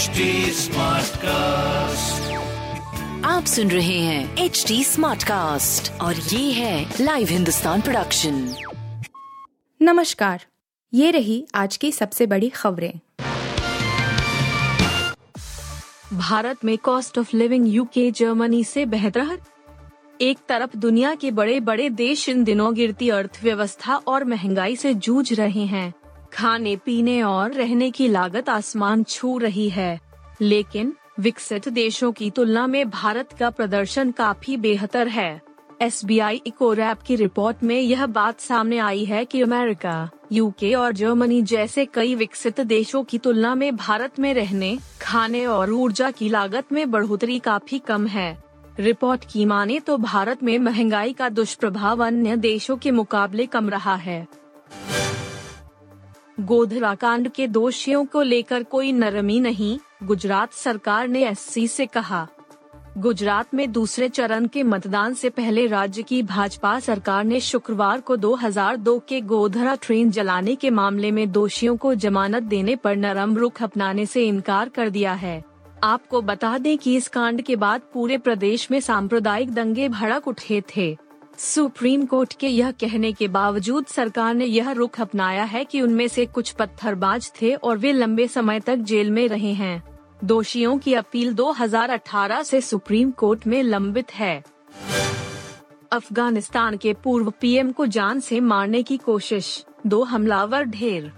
HD cast आप सुन रहे हैं एच डी स्मार्ट कास्ट और ये है लाइव हिंदुस्तान प्रोडक्शन नमस्कार ये रही आज की सबसे बड़ी खबरें। भारत में cost of living UK Germany से बेहतर? एक तरफ़ दुनिया के बड़े बड़े देश इन दिनों गिरती अर्थव्यवस्था और महँगाई से जूझ रहे हैं। खाने, पीने और रहने की लागत आसमान छू रही है। लेकिन विकसित देशों की तुलना में भारत का प्रदर्शन काफ़ी बेहतर है। एस बी आई इकोरैप की रिपोर्ट में यह बात सामने आई है कि अमेरिका, यूके और जर्मनी जैसे कई विकसित देशों की तुलना में भारत में रहने, खाने और ऊर्जा की लागत में बढ़ोतरी काफ़ी कम है। रिपोर्ट की माने तो भारत में महँगाई का दुष्प्रभाव अन्य देशों के मुकाबले कम रहा है। गोधरा कांड के दोषियों को लेकर कोई नरमी नहीं, गुजरात सरकार ने एससी से कहा। गुजरात में दूसरे चरण के मतदान से पहले राज्य की भाजपा सरकार ने शुक्रवार को 2002 के गोधरा ट्रेन जलाने के मामले में दोषियों को जमानत देने पर नरम रुख अपनाने से इनकार कर दिया है। आपको बता दें कि इस कांड के बाद पूरे प्रदेश में सांप्रदायिक दंगे भड़क उठे थे। सुप्रीम कोर्ट के यह कहने के बावजूद सरकार ने यह रुख अपनाया है कि उनमें से कुछ पत्थरबाज थे और वे लंबे समय तक जेल में रहे हैं। दोषियों की अपील 2018 से सुप्रीम कोर्ट में लंबित है। अफ़गानिस्तान के पूर्व पीएम को जान से मारने की कोशिश, दो हमलावर ढेर।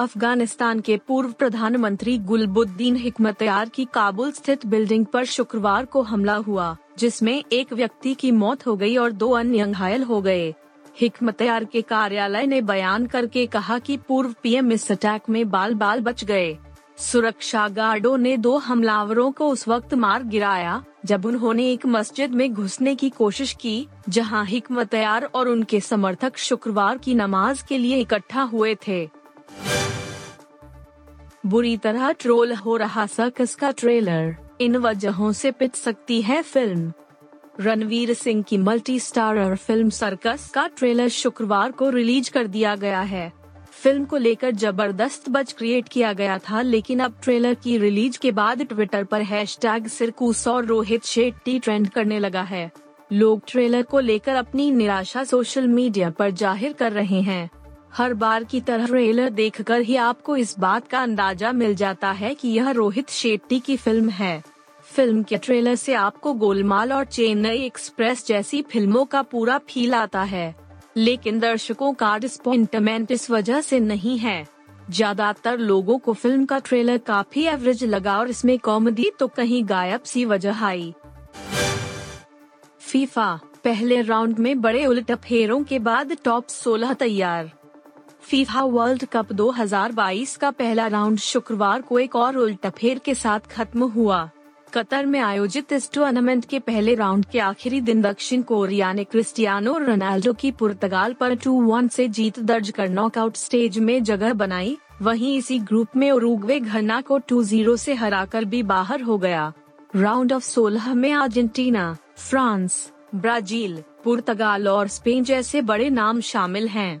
अफ़गानिस्तान के पूर्व प्रधानमंत्री गुलबुद्दीन हिकमतयार की काबुल स्थित बिल्डिंग पर शुक्रवार को हमला हुआ, जिसमें एक व्यक्ति की मौत हो गई और दो अन्य घायल हो गए। हिकमतयार के कार्यालय ने बयान करके कहा कि पूर्व पीएम इस अटैक में बाल बाल बच गए। सुरक्षा गार्डों ने दो हमलावरों को उस वक्त मार गिराया, जब उन्होंने एक मस्जिद में घुसने की कोशिश की, जहाँ हिकमतयार और उनके समर्थक शुक्रवार की नमाज़ के लिए इकट्ठा हुए थे। बुरी तरह ट्रोल हो रहा सर्कस का ट्रेलर इन वजहों से पिट सकती है फ़िल्म रणवीर सिंह की मल्टी स्टारर फ़िल्म सर्कस का ट्रेलर शुक्रवार को रिलीज़ कर दिया गया है. फ़िल्म को लेकर ज़बरदस्त बज क्रिएट किया गया था, लेकिन अब ट्रेलर की रिलीज़ के बाद ट्विटर पर हैश टैग सिरकूस और रोहित शेट्टी ट्रेंड करने लगा है. लोग ट्रेलर को लेकर अपनी निराशा सोशल मीडिया पर ज़ाहिर कर रहे हैं. हर बार की तरह ट्रेलर देखकर ही आपको इस बात का अंदाज़ा मिल जाता है कि यह रोहित शेट्टी की फ़िल्म है। फ़िल्म के ट्रेलर से आपको गोलमाल और चेन्नई एक्सप्रेस जैसी फ़िल्मों का पूरा फील आता है। लेकिन दर्शकों का डिस्पॉइंटमेंट इस वजह से नहीं है। ज़्यादातर लोगों को फ़िल्म का ट्रेलर काफ़ी एवरेज लगा और इसमें कॉमेडी तो कहीं गायब सी वजह आई। फीफा, पहले राउंड में बड़े उलट फेरों के बाद टॉप 16 तैयार। फीफा वर्ल्ड कप 2022 का पहला राउंड शुक्रवार को एक और उल्टफेर के साथ खत्म हुआ। कतर में आयोजित इस टूर्नामेंट के पहले राउंड के आखिरी दिन दक्षिण कोरिया ने क्रिस्टियानो रोनाल्डो की पुर्तगाल पर 2-1 से जीत दर्ज कर नॉकआउट स्टेज में जगह बनाई। वहीं इसी ग्रुप में उरुग्वे घना को 2-0 से हराकर भी बाहर हो गया। राउंड ऑफ़ 16 में अर्जेंटीना, फ्रांस, ब्राज़ील, पुर्तगाल और स्पेन जैसे बड़े नाम शामिल हैं।